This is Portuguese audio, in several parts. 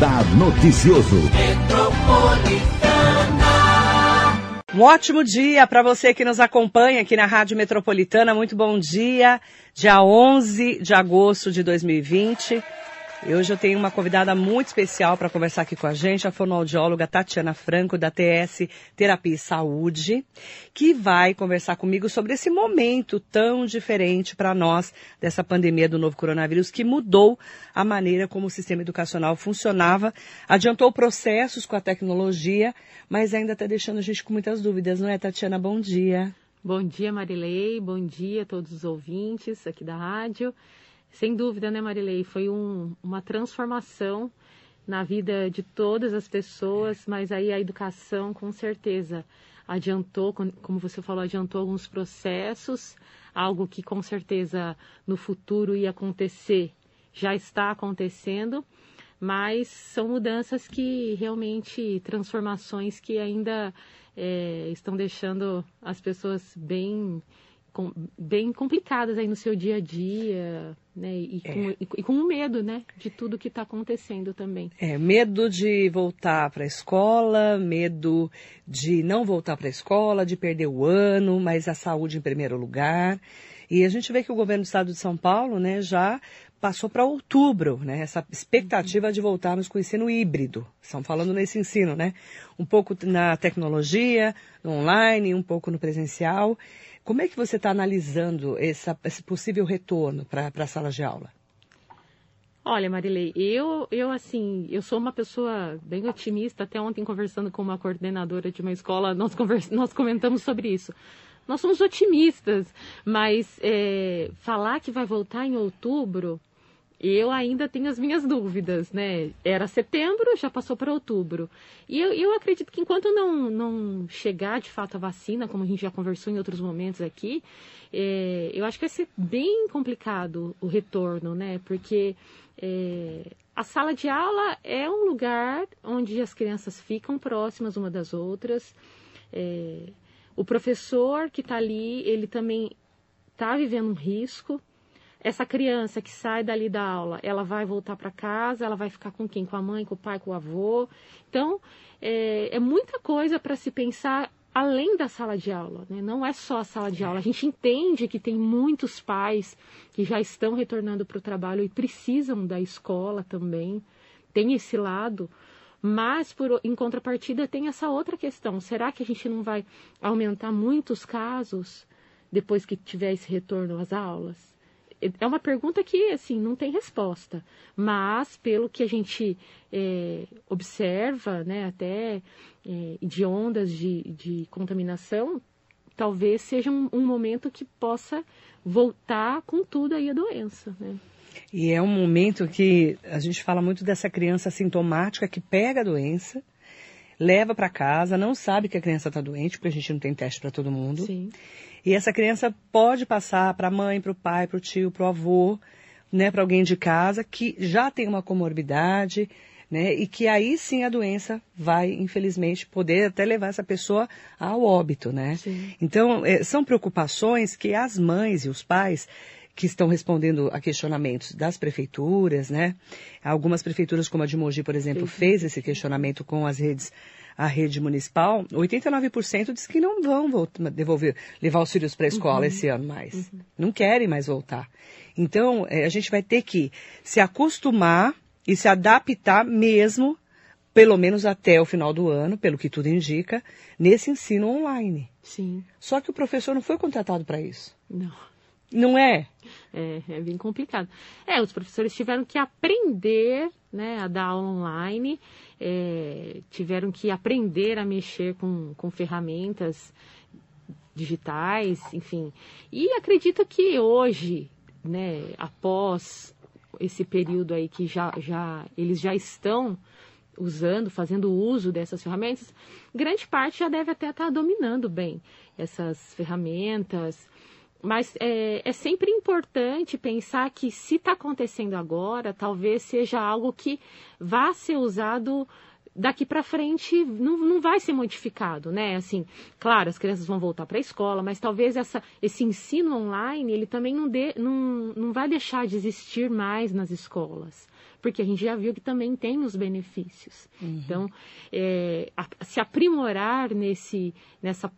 Radar Noticioso. Um ótimo dia para você que nos acompanha aqui na Rádio Metropolitana. Muito bom dia. Dia 11 de agosto de 2020. E hoje eu tenho uma convidada muito especial para conversar aqui com a gente, a fonoaudióloga Tatiana Franco, da TS Terapia e Saúde, que vai conversar comigo sobre esse momento tão diferente para nós dessa pandemia do novo coronavírus, que mudou a maneira como o sistema educacional funcionava, adiantou processos com a tecnologia, mas ainda está deixando a gente com muitas dúvidas, não é, Tatiana? Bom dia. Bom dia, Marilei. Bom dia a todos os ouvintes aqui da rádio. Sem dúvida, né, Marilei? Foi um, uma transformação na vida de todas as pessoas, mas aí a educação, com certeza, adiantou, como você falou, adiantou alguns processos, algo que com certeza no futuro ia acontecer, já está acontecendo, mas são mudanças que realmente, transformações que ainda é, estão deixando as pessoas bem com, bem complicadas aí no seu dia a dia, né? E com, é. e, com medo, né? De tudo que está acontecendo também. É, medo de voltar para a escola, medo de não voltar para a escola, de perder o ano, mas a saúde em primeiro lugar. E a gente vê que o governo do estado de São Paulo, né, já passou para outubro, né? Essa expectativa de voltarmos com o ensino híbrido. Estão falando nesse ensino, né? Um pouco na tecnologia, no online, um pouco no presencial. Como é que você está analisando essa, esse possível retorno para a sala de aula? Olha, Marilei, eu, eu assim, eu sou uma pessoa bem otimista. Até ontem, conversando com uma coordenadora de uma escola, nós, convers, nós comentamos sobre isso. Nós somos otimistas, mas é, falar que vai voltar em outubro, eu ainda tenho as minhas dúvidas, né? Era setembro, já passou para outubro. E eu, eu acredito que enquanto não, não chegar de fato a vacina, como a gente já conversou em outros momentos aqui, é, eu acho que vai ser bem complicado o retorno, né? Porque é, a sala de aula é um lugar onde as crianças ficam próximas uma das outras. É, o professor que está ali, ele também está vivendo um risco, essa criança que sai dali da aula, ela vai voltar para casa, ela vai ficar com quem? Com a mãe, com o pai, com o avô. Então, é, é muita coisa para se pensar além da sala de aula, né? não é só a sala de aula. A gente entende que tem muitos pais que já estão retornando para o trabalho e precisam da escola também, tem esse lado, mas por, em contrapartida tem essa outra questão: será que a gente não vai aumentar muitos casos depois que tiver esse retorno às aulas? É uma pergunta que, assim, não tem resposta. Mas, pelo que a gente é, observa, né, até é, de ondas de, de contaminação, talvez seja um, um, momento que possa voltar com tudo aí a doença, né? E é um momento que a gente fala muito dessa criança sintomática que pega a doença, leva para casa, não sabe que a criança está doente, porque a gente não tem teste para todo mundo. Sim. E essa criança pode passar para a mãe, para o pai, para o tio, para o avô, né, para alguém de casa que já tem uma comorbidade, né, e que aí sim a doença vai, infelizmente, poder até levar essa pessoa ao óbito, né? Sim. Então, é, são preocupações que as mães e os pais que estão respondendo a questionamentos das prefeituras, né? Algumas prefeituras, como a de Mogi, por exemplo, fez esse questionamento com as redes a rede municipal, 89% diz que não vão voltar, devolver, levar os filhos para a escola uhum. esse ano mais. Uhum. Não querem mais voltar. Então, é, a gente vai ter que se acostumar e se adaptar mesmo, pelo menos até o final do ano, pelo que tudo indica, nesse ensino online. Sim. Só que o professor não foi contratado para isso. Não. Não é? é? É bem complicado. É, os professores tiveram que aprender né, a dar aula online, é, tiveram que aprender a mexer com, com ferramentas digitais, enfim. E acredito que hoje, né, após esse período aí que já, já eles já estão usando, fazendo uso dessas ferramentas, grande parte já deve até estar dominando bem essas ferramentas, mas é, é, sempre importante pensar que se está acontecendo agora, talvez seja algo que vá ser usado daqui para frente não, não vai ser modificado, né? Assim, claro, as crianças vão voltar para a escola, mas talvez essa, esse ensino online ele também não, dê, não, não vai deixar de existir mais nas escolas. porque a gente já viu que também tem os benefícios. Uhum. Então, é, a, se aprimorar nesse, nessa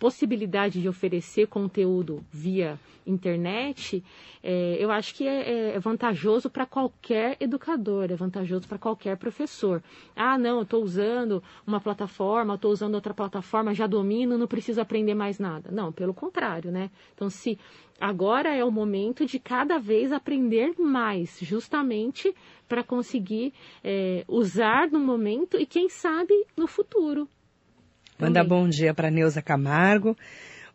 possibilidade de oferecer conteúdo via internet, é, eu acho que é, é vantajoso para qualquer educador, é vantajoso para qualquer professor. Ah, não, eu estou usando uma plataforma, estou usando outra plataforma, já domino, não preciso aprender mais nada. Não, pelo contrário, né? Então, se agora é o momento de cada vez aprender mais, justamente para conseguir é, usar no momento e, quem sabe, no futuro. Manda bom dia para Neuza Camargo,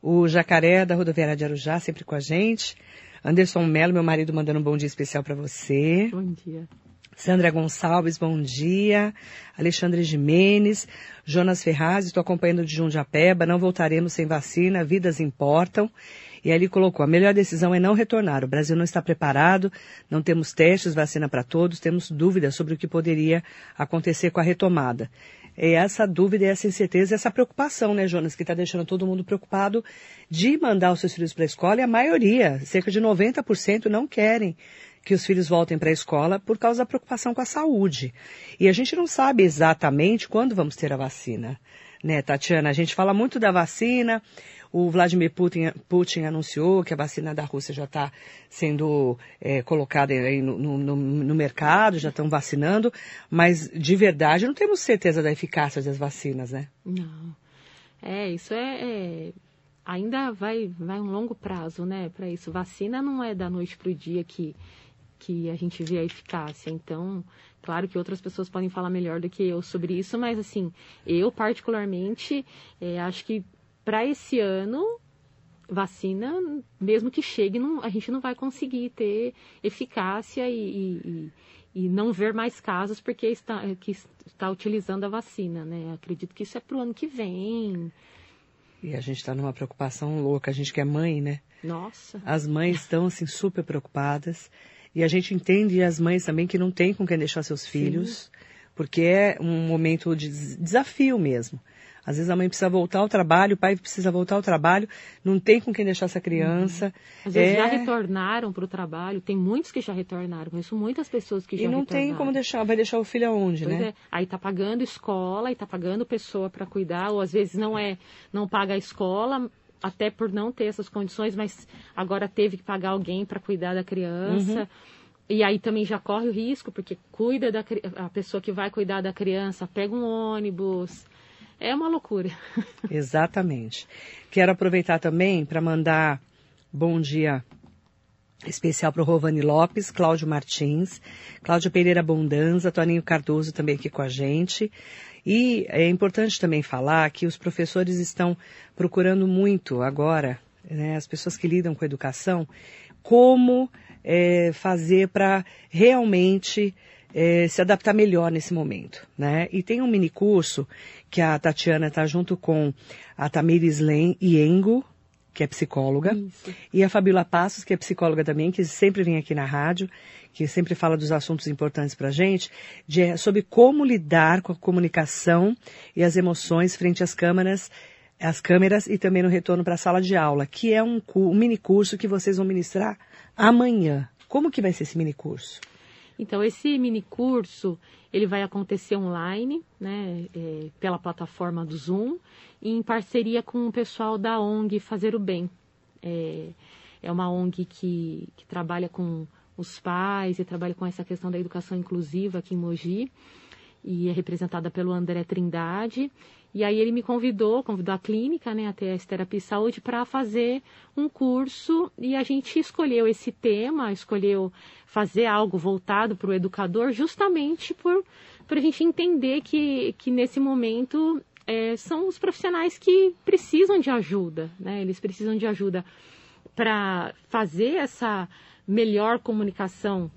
o Jacaré da Rodoviária de Arujá, sempre com a gente. Anderson Melo, meu marido, mandando um bom dia especial para você. Bom dia. Sandra Gonçalves, bom dia. Alexandre Jimenez, Jonas Ferraz, estou acompanhando de Jundiapeba, não voltaremos sem vacina, vidas importam. E aí ele colocou, a melhor decisão é não retornar. O Brasil não está preparado, não temos testes, vacina para todos, temos dúvidas sobre o que poderia acontecer com a retomada é essa dúvida, essa incerteza, essa preocupação, né, Jonas, que está deixando todo mundo preocupado de mandar os seus filhos para a escola e a maioria, cerca de 90%, não querem que os filhos voltem para a escola por causa da preocupação com a saúde. E a gente não sabe exatamente quando vamos ter a vacina. Né, Tatiana? A gente fala muito da vacina, o Vladimir Putin, Putin anunciou que a vacina da Rússia já está sendo é, colocada no, no, no mercado, já estão vacinando, mas de verdade não temos certeza da eficácia das vacinas, né? Não. É, isso é, é ainda vai, vai um longo prazo, né, para isso. Vacina não é da noite para o dia que, que a gente vê a eficácia. Então, claro que outras pessoas podem falar melhor do que eu sobre isso, mas assim, eu particularmente é, acho que para esse ano, vacina, mesmo que chegue, não, a gente não vai conseguir ter eficácia e, e, e não ver mais casos porque está, que está utilizando a vacina, né? Acredito que isso é para o ano que vem. E a gente está numa preocupação louca, a gente que é mãe, né? Nossa. As mães estão, assim, super preocupadas. E a gente entende as mães também que não tem com quem deixar seus filhos, Sim. porque é um momento de desafio mesmo. Às vezes a mãe precisa voltar ao trabalho, o pai precisa voltar ao trabalho, não tem com quem deixar essa criança. Uhum. Às vezes é... já retornaram para o trabalho, tem muitos que já retornaram, conheço muitas pessoas que já retornaram. E não tem como deixar, vai deixar o filho aonde, pois né? É. Aí tá pagando escola, e tá pagando pessoa para cuidar, ou às vezes não é, não paga a escola, até por não ter essas condições, mas agora teve que pagar alguém para cuidar da criança. Uhum. E aí também já corre o risco, porque cuida da a pessoa que vai cuidar da criança, pega um ônibus, é uma loucura. Exatamente. Quero aproveitar também para mandar bom dia especial para o Rovani Lopes, Cláudio Martins, Cláudio Pereira Bondanza, Toninho Cardoso também aqui com a gente. E é importante também falar que os professores estão procurando muito agora, né, as pessoas que lidam com a educação, como é, fazer para realmente é, se adaptar melhor nesse momento, né? E tem um mini curso que a Tatiana está junto com a Tamires Len Iengo, que é psicóloga, Isso. e a Fabíola Passos, que é psicóloga também, que sempre vem aqui na rádio, que sempre fala dos assuntos importantes para a gente, de, sobre como lidar com a comunicação e as emoções frente às câmeras, às câmeras e também no retorno para a sala de aula, que é um, um mini curso que vocês vão ministrar amanhã. Como que vai ser esse mini curso? Então, esse mini curso, ele vai acontecer online, né, é, pela plataforma do Zoom, em parceria com o pessoal da ONG Fazer o Bem. É, é uma ONG que, que trabalha com os pais e trabalha com essa questão da educação inclusiva aqui em Mogi, e é representada pelo André Trindade. E aí ele me convidou, convidou a clínica, né, a TS Terapia e Saúde, para fazer um curso e a gente escolheu esse tema, escolheu fazer algo voltado para o educador, justamente por, por a gente entender que, que nesse momento é, são os profissionais que precisam de ajuda, né? Eles precisam de ajuda para fazer essa melhor comunicação,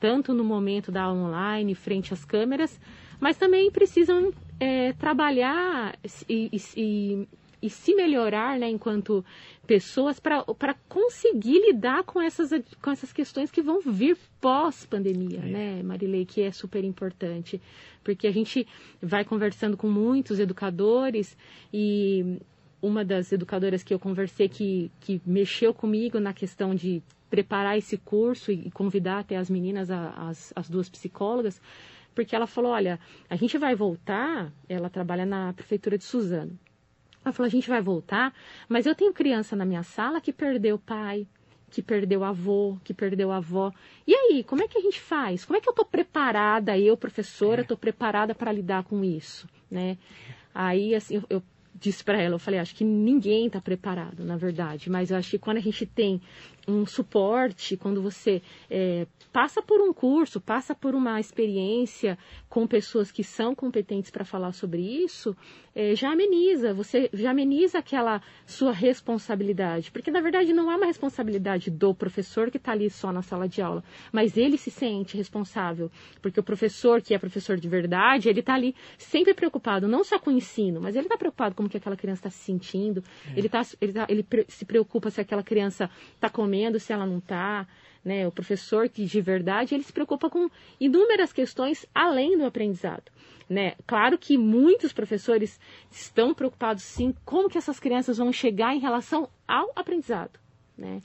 tanto no momento da online, frente às câmeras, mas também precisam é, trabalhar e, e, e, se melhorar né, enquanto pessoas para conseguir lidar com essas, com essas questões que vão vir pós-pandemia, é. né, Marilei, que é super importante. Porque a gente vai conversando com muitos educadores e uma das educadoras que eu conversei que, que mexeu comigo na questão de preparar esse curso e convidar até as meninas, as, as duas psicólogas, porque ela falou, olha, a gente vai voltar, ela trabalha na prefeitura de Suzano. Ela falou, a gente vai voltar, mas eu tenho criança na minha sala que perdeu o pai, que perdeu avô, que perdeu avó. E aí, como é que a gente faz? Como é que eu estou preparada, eu, professora, estou preparada para lidar com isso, né? Aí, assim, eu, eu disse para ela, eu falei, acho que ninguém está preparado, na verdade, mas eu acho que quando a gente tem um suporte, quando você é, passa por um curso, passa por uma experiência com pessoas que são competentes para falar sobre isso, é, já ameniza, você já ameniza aquela sua responsabilidade, porque na verdade não é uma responsabilidade do professor que está ali só na sala de aula, mas ele se sente responsável, porque o professor que é professor de verdade, ele está ali sempre preocupado, não só com o ensino, mas ele está preocupado com o que aquela criança está se sentindo, é. ele, tá, ele, tá, ele se preocupa se aquela criança está comendo, se ela não está, né? O professor que de verdade ele se preocupa com inúmeras questões além do aprendizado. Né? Claro que muitos professores estão preocupados sim como que essas crianças vão chegar em relação ao aprendizado. Né?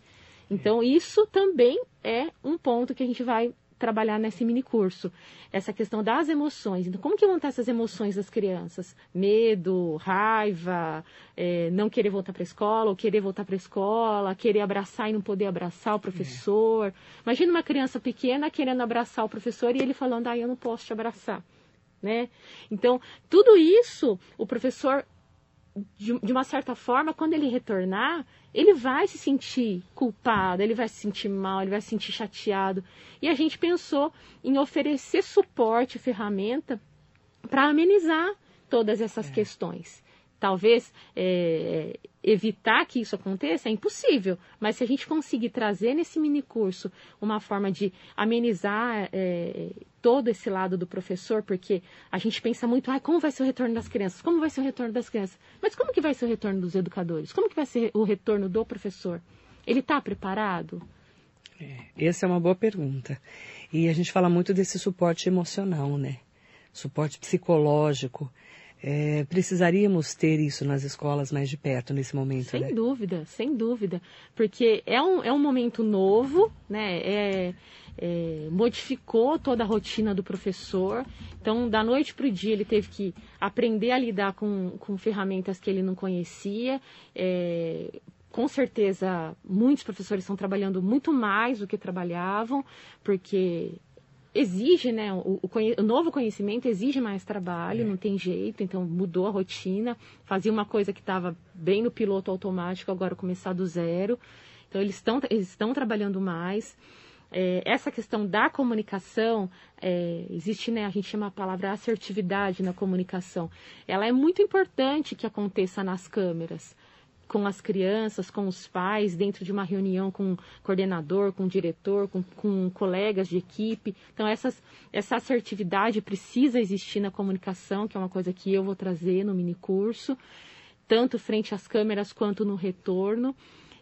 Então isso também é um ponto que a gente vai trabalhar nesse mini curso. Essa questão das emoções. Então, como que vão estar essas emoções das crianças? Medo, raiva, é, não querer voltar para a escola, ou querer voltar para a escola, querer abraçar e não poder abraçar o professor. É. Imagina uma criança pequena querendo abraçar o professor e ele falando, ah, eu não posso te abraçar. Né? Então, tudo isso, o professor de, de, uma certa forma, quando ele retornar, ele vai se sentir culpado, ele vai se sentir mal, ele vai se sentir chateado. E a gente pensou em oferecer suporte, ferramenta para amenizar todas essas é. questões. Talvez é, evitar que isso aconteça é impossível, mas se a gente conseguir trazer nesse mini curso uma forma de amenizar é, todo esse lado do professor, porque a gente pensa muito, ah, como vai ser o retorno das crianças? Como vai ser o retorno das crianças? Mas como que vai ser o retorno dos educadores? Como que vai ser o retorno do professor? Ele está preparado? É, essa é uma boa pergunta. E a gente fala muito desse suporte emocional, né? Suporte psicológico. É, precisaríamos ter isso nas escolas mais de perto nesse momento, sem né? dúvida, sem dúvida. Porque é um, é um momento novo, né? É, é, modificou toda a rotina do professor. Então, da noite para o dia, ele teve que aprender a lidar com, com ferramentas que ele não conhecia. É, com certeza, muitos professores estão trabalhando muito mais do que trabalhavam, porque exige, né, o, o, o, novo conhecimento exige mais trabalho, é. não tem jeito, então mudou a rotina, fazia uma coisa que estava bem no piloto automático, agora começar do zero. Então eles estão eles estão trabalhando mais. É, essa questão da comunicação, é, existe, né, a gente chama a palavra assertividade na comunicação. Ela é muito importante que aconteça nas câmeras com as crianças, com os pais, dentro de uma reunião com o coordenador, com o diretor, com, com colegas de equipe. Então, essas, essa assertividade precisa existir na comunicação, que é uma coisa que eu vou trazer no minicurso, tanto frente às câmeras quanto no retorno.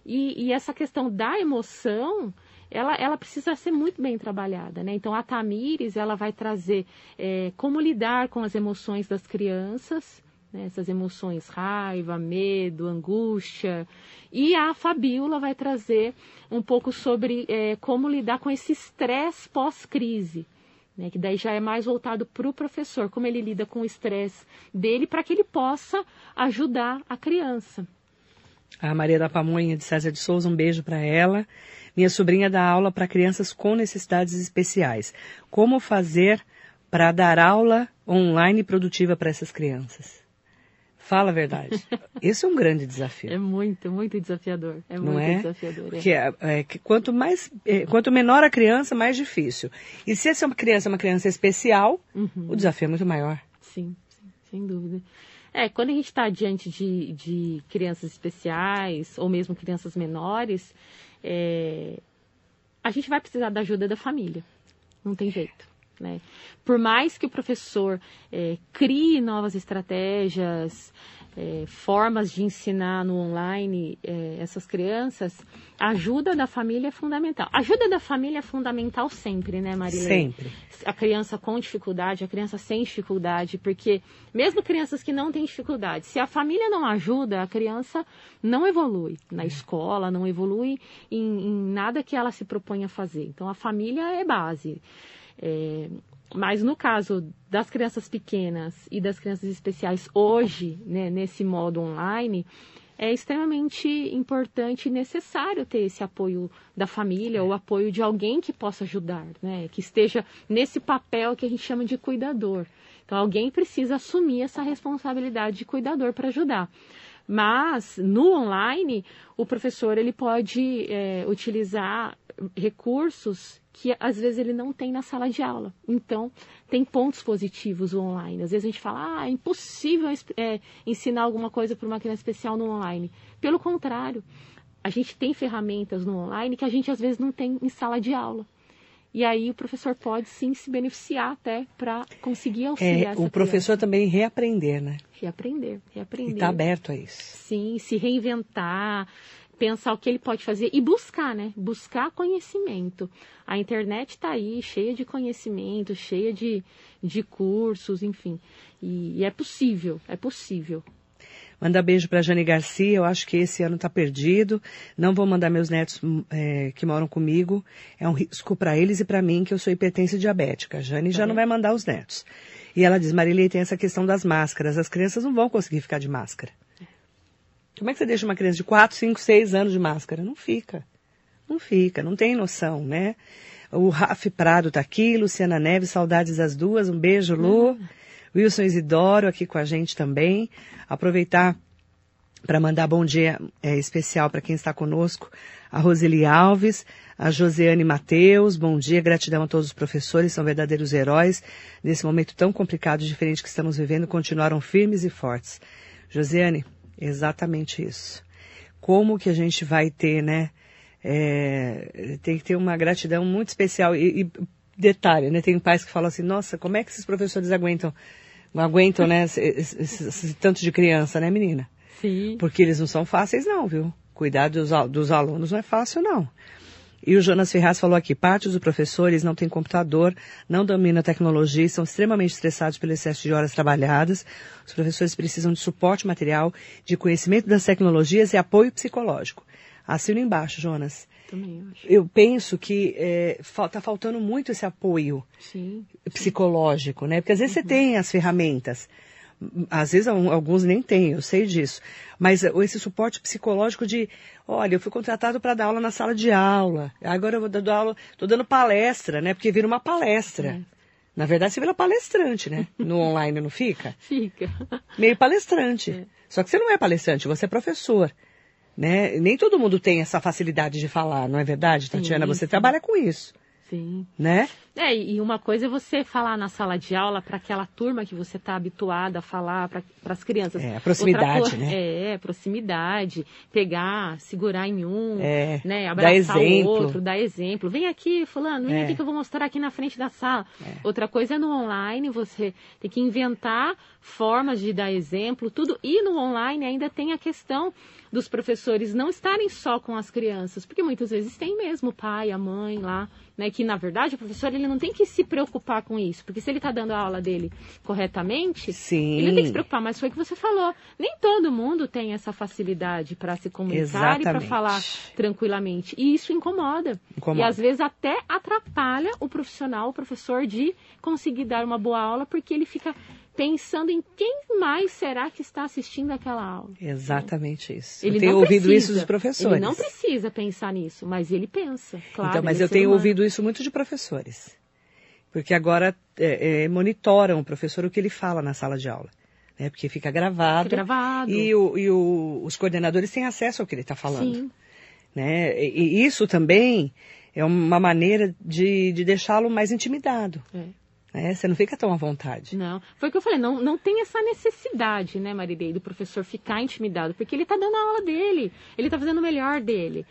E, e essa questão da emoção, ela, ela precisa ser muito bem trabalhada, né? Então, a Tamires, ela vai trazer é, como lidar com as emoções das crianças, né, essas emoções, raiva, medo, angústia. E a Fabiola vai trazer um pouco sobre é, como lidar com esse estresse pós-crise. Né, que daí já é mais voltado para o professor, como ele lida com o estresse dele, para que ele possa ajudar a criança. A Maria da Pamonha de César de Souza, um beijo para ela. Minha sobrinha dá aula para crianças com necessidades especiais. Como fazer para dar aula online produtiva para essas crianças? Fala a verdade. Esse é um grande desafio. É muito, muito desafiador. É Não muito é? desafiador. Porque é. É, que quanto mais, é, quanto menor a criança, mais difícil. E se essa criança é uma criança especial, uhum. o desafio é muito maior. Sim, sim, sem dúvida. É, quando a gente está diante de, de crianças especiais ou mesmo crianças menores, é, a gente vai precisar da ajuda da família. Não tem jeito. Né? Por mais que o professor é, crie novas estratégias, é, formas de ensinar no online é, essas crianças, a ajuda da família é fundamental. A ajuda da família é fundamental sempre, né, Marilene? Sempre. A criança com dificuldade, a criança sem dificuldade, porque mesmo crianças que não têm dificuldade, se a família não ajuda, a criança não evolui na é. escola, não evolui em, em, nada que ela se propõe a fazer. Então, a família é base. É, mas no caso das crianças pequenas e das crianças especiais hoje, né, nesse modo online, é extremamente importante e necessário ter esse apoio da família ou apoio de alguém que possa ajudar, né? Que esteja nesse papel que a gente chama de cuidador. Então, alguém precisa assumir essa responsabilidade de cuidador para ajudar. Mas no online, o professor ele pode é, utilizar recursos que às vezes ele não tem na sala de aula. Então, tem pontos positivos o online. Às vezes a gente fala, ah, é impossível é, ensinar alguma coisa para uma criança especial no online. Pelo contrário, a gente tem ferramentas no online que a gente às vezes não tem em sala de aula. E aí o professor pode sim se beneficiar até para conseguir auxiliar é, O professor criança. também reaprender, né? Reaprender, reaprender. E está aberto a isso. Sim, se reinventar, pensar o que ele pode fazer e buscar, né? Buscar conhecimento. A internet está aí, cheia de conhecimento, cheia de, de cursos, enfim. E, e é possível, é possível. Manda beijo para Jane Garcia, eu acho que esse ano está perdido. Não vou mandar meus netos é, que moram comigo. É um risco para eles e para mim, que eu sou hipertensa diabética. A Jane tá já bem. não vai mandar os netos. E ela diz, Marilei, tem essa questão das máscaras. As crianças não vão conseguir ficar de máscara. Como é que você deixa uma criança de 4, 5, 6 anos de máscara? Não fica. Não fica, não tem noção, né? O Raf Prado tá aqui, Luciana Neves, saudades das duas, um beijo, Lu. Uhum. Wilson Isidoro aqui com a gente também. Aproveitar para mandar bom dia é, especial para quem está conosco, a Roseli Alves, a Josiane Mateus, bom dia, gratidão a todos os professores, são verdadeiros heróis. Nesse momento tão complicado e diferente que estamos vivendo, continuaram firmes e fortes. Josiane, Exatamente isso. Como que a gente vai ter, né? É, tem que ter uma gratidão muito especial. E, e, detalhe, né? Tem pais que falam assim, nossa, como é que esses professores aguentam, aguentam, né? Esse, esse, esse tanto de criança, né, menina? Sim. Porque eles não são fáceis, não, viu? Cuidar dos, dos alunos não é fácil, não. E o Jonas Ferraz falou aqui, parte dos professores não tem computador, não dominam a tecnologia, são extremamente estressados pelo excesso de horas trabalhadas. Os professores precisam de suporte material, de conhecimento das tecnologias e apoio psicológico. Assino embaixo, Jonas. Também acho. Eu penso que está é, tá faltando muito esse apoio sim, psicológico, né? Porque às vezes uhum. você tem as ferramentas, às vezes alguns nem têm, eu sei disso. Mas esse suporte psicológico de, olha, eu fui contratado para dar aula na sala de aula, agora eu vou dar aula, estou dando palestra, né? Porque vira uma palestra. É. Na verdade, você vira palestrante, né? No online não fica? Fica. Meio palestrante. É. Só que você não é palestrante, você é professor. Né? Nem todo mundo tem essa facilidade de falar, não é verdade, Tatiana? Sim, você sim. trabalha com isso. Sim. Né? É, e uma coisa é você falar na sala de aula para aquela turma que você está habituada a falar para as crianças. É, a proximidade, né? É, proximidade. Pegar, segurar em um, é, né? Abraçar o outro, dar exemplo. Vem aqui, fulano, vem é. aqui que eu vou mostrar aqui na frente da sala. É. Outra coisa é no online, você tem que inventar formas de dar exemplo, tudo. E no online ainda tem a questão dos professores não estarem só com as crianças, porque muitas vezes tem mesmo o pai, a mãe lá, né? Que na verdade o professor ele não tem que se preocupar com isso, porque se ele está dando a aula dele corretamente, Sim. ele não tem que se preocupar. Mas foi o que você falou, nem todo mundo tem essa facilidade para se comunicar Exatamente. e para falar tranquilamente, e isso incomoda. incomoda. E às vezes até atrapalha o profissional, o professor de conseguir dar uma boa aula, porque ele fica pensando em quem mais será que está assistindo aquela aula. Exatamente isso. Ele eu tenho ouvido precisa, isso dos professores. Ele não precisa pensar nisso, mas ele pensa, claro. Então, mas eu tenho humano. ouvido isso muito de professores. Porque agora é, é, monitoram o professor o que ele fala na sala de aula. Né? Porque fica gravado. Fica gravado. E, o, e o, os coordenadores têm acesso ao que ele está falando. Sim. Né? E, e, isso também é uma maneira de, de deixá-lo mais intimidado. É. É, você não fica tão à vontade. Não, foi o que eu falei, não, não tem essa necessidade, né, Marilei, do professor ficar intimidado, porque ele está dando a aula dele, ele está fazendo o melhor dele.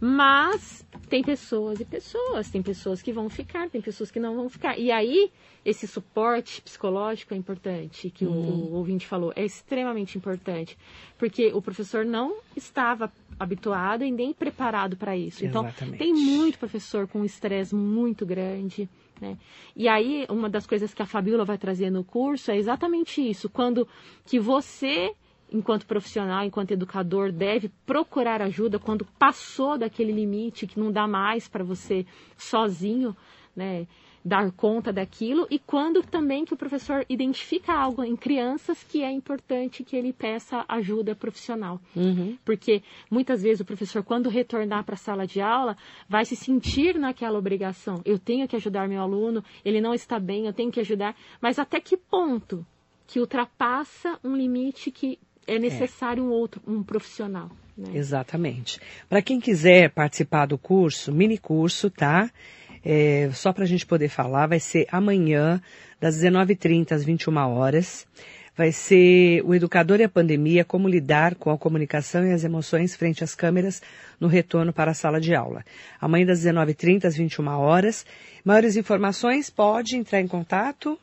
Mas tem pessoas e pessoas, tem pessoas que vão ficar, tem pessoas que não vão ficar. E aí, esse suporte psicológico é importante, que uhum. o, o ouvinte falou, é extremamente importante, porque o professor não estava habituado e nem preparado para isso. Então, Exatamente. tem muito professor com estresse muito grande. Né? E aí, uma das coisas que a Fabiola vai trazer no curso é exatamente isso. Quando que você, enquanto profissional, enquanto educador, deve procurar ajuda quando passou daquele limite que não dá mais para você sozinho, né? Dar conta daquilo e quando também que o professor identifica algo em crianças que é importante que ele peça ajuda profissional. Uhum. Porque muitas vezes o professor, quando retornar para a sala de aula, vai se sentir naquela obrigação. Eu tenho que ajudar meu aluno, ele não está bem, eu tenho que ajudar. Mas até que ponto que ultrapassa um limite que é necessário é. um outro, um profissional? Né? Exatamente. Para quem quiser participar do curso, mini curso, tá? É, só para a gente poder falar, vai ser amanhã, das 19h30 às 21 horas. Vai ser o Educador e a Pandemia, como lidar com a comunicação e as emoções frente às câmeras no retorno para a sala de aula. Amanhã das 19h30 às 21 horas. Maiores informações, pode entrar em contato.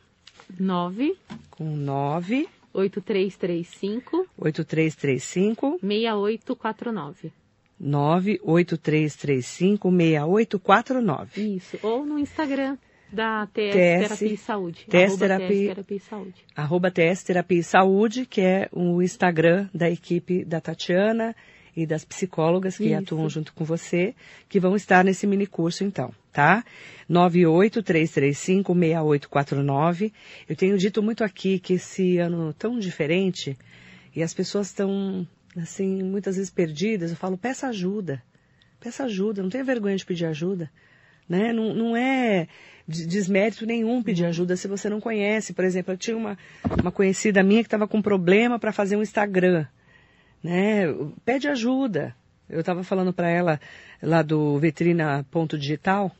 9. Com 9. 8335. 8335. 6849. 983356849. Isso, ou no Instagram da TS, TS Terapia e Saúde. TS Terapia, TS Terapia e Saúde. Arroba TS Terapia e Saúde, que é o Instagram da equipe da Tatiana e das psicólogas que Isso. atuam junto com você, que vão estar nesse mini curso então, tá? 983356849. Eu tenho dito muito aqui que esse ano tão diferente e as pessoas estão assim, muitas vezes perdidas, eu falo, peça ajuda. Peça ajuda, não tenha vergonha de pedir ajuda. Né? Não, não é desmérito nenhum pedir uhum. ajuda se você não conhece. Por exemplo, eu tinha uma, uma conhecida minha que estava com problema para fazer um Instagram. Né? Pede ajuda. Eu estava falando para ela lá do Vetrina Ponto Digital.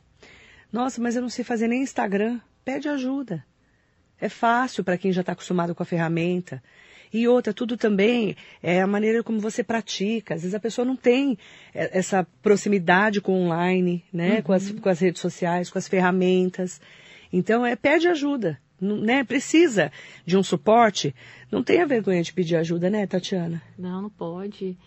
Nossa, mas eu não sei fazer nem Instagram. Pede ajuda. É fácil para quem já está acostumado com a ferramenta. E outra, tudo também é a maneira como você pratica. Às vezes a pessoa não tem é, essa proximidade com o online, né? Uhum. Com, as, com as redes sociais, com as ferramentas. Então, é, pede ajuda, né? Precisa de um suporte. Não tenha vergonha de pedir ajuda, né, Tatiana? Não, não pode.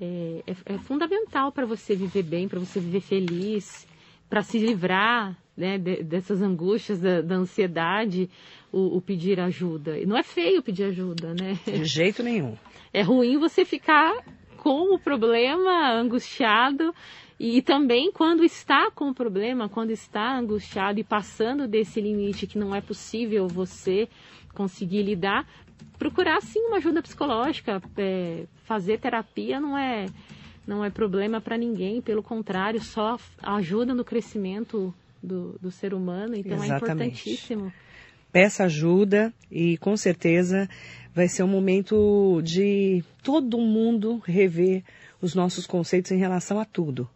É, é, é fundamental para você viver bem, para você viver feliz, para se livrar né, de, dessas angústias, da, da ansiedade o, o, pedir ajuda. E não é feio pedir ajuda, né? De jeito nenhum. É ruim você ficar com o problema angustiado e também quando está com o problema, quando está angustiado e passando desse limite que não é possível você conseguir lidar, procurar sim uma ajuda psicológica, é, fazer terapia não é não é problema para ninguém, pelo contrário, só ajuda no crescimento do, do ser humano, então é Exatamente. é importantíssimo peça ajuda e com certeza vai ser um momento de todo mundo rever os nossos conceitos em relação a tudo.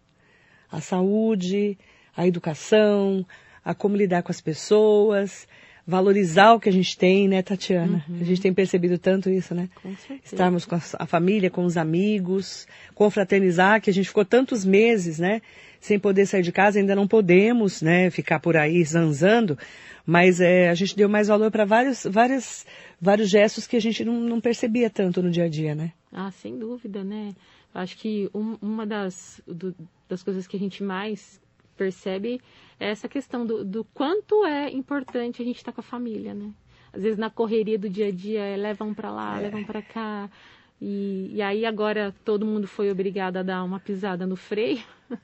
A saúde, a educação, a como lidar com as pessoas, valorizar o que a gente tem, né, Tatiana? Uhum. A gente tem percebido tanto isso, né? Com certeza. Estarmos com a família, com os amigos, confraternizar, que a gente ficou tantos meses, né, sem poder sair de casa, ainda não podemos, né, ficar por aí zanzando, mas é, a gente deu mais valor para vários, vários, vários gestos que a gente não, não, percebia tanto no dia a dia, né? Ah, sem dúvida, né? Acho que um, uma das, do, das coisas que a gente mais percebe é essa questão do, do quanto é importante a gente estar tá com a família, né? Às vezes na correria do dia a dia, é, levam para lá, é. levam para cá. E, e aí agora todo mundo foi obrigado a dar uma pisada no freio.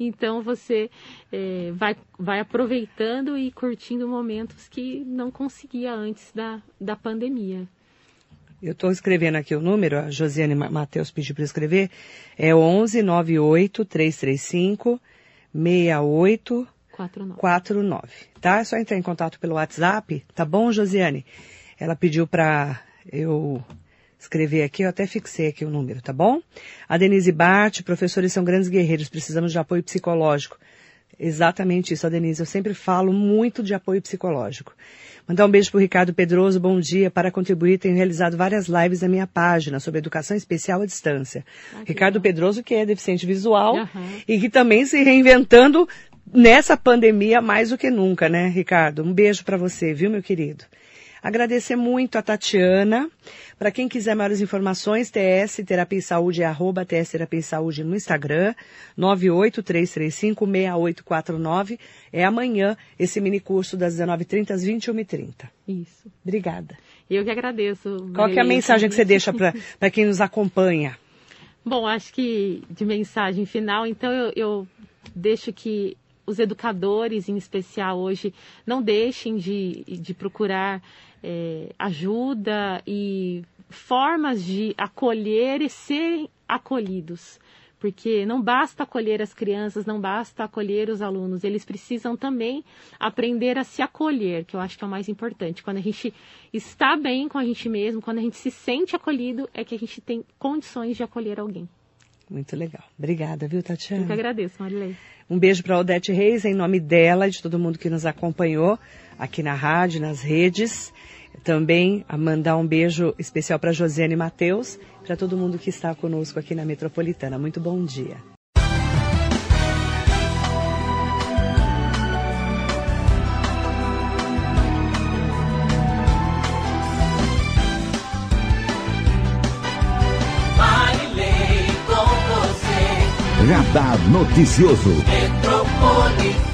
Então você é, vai, vai aproveitando e curtindo momentos que não conseguia antes da, da pandemia. Eu estou escrevendo aqui o número, a Josiane Matheus pediu para escrever, é 11 98 335 6849. Tá? É só entrar em contato pelo WhatsApp, tá bom, Josiane? Ela pediu para eu escrever aqui, eu até fixei aqui o número, tá bom? A Denise Bart, professores são grandes guerreiros, precisamos de apoio psicológico. Exatamente isso, a Denise. Eu sempre falo muito de apoio psicológico. Mandar um beijo para o Ricardo Pedroso, bom dia. Para contribuir, tenho realizado várias lives na minha página sobre educação especial à distância. Ah, Ricardo legal. Pedroso, que é deficiente visual uhum. e que também se reinventando nessa pandemia mais do que nunca, né, Ricardo? Um beijo para você, viu, meu querido? Agradecer muito a Tatiana. Para quem quiser maiores informações, TS Terapia e Saúde é arroba TS Terapia e Saúde no Instagram, 983356849. É amanhã esse mini curso das 19h30 às 21h30. Isso. Obrigada. Eu que agradeço. Qual que é a mensagem que você deixa para quem nos acompanha? Bom, acho que de mensagem final, então eu, eu deixo que os educadores, em especial hoje, não deixem de, de procurar é, ajuda e formas de acolher e serem acolhidos. Porque não basta acolher as crianças, não basta acolher os alunos, eles precisam também aprender a se acolher, que eu acho que é o mais importante. Quando a gente está bem com a gente mesmo, quando a gente se sente acolhido, é que a gente tem condições de acolher alguém. Muito legal. Obrigada, viu, Tatiana? Eu que agradeço, Marilei. Um beijo para Odete Reis, em nome dela e de todo mundo que nos acompanhou aqui na rádio, nas redes. Também a mandar um beijo especial para Josiane Matheus, para todo mundo que está conosco aqui na Metropolitana. Muito bom dia. Radar Noticioso.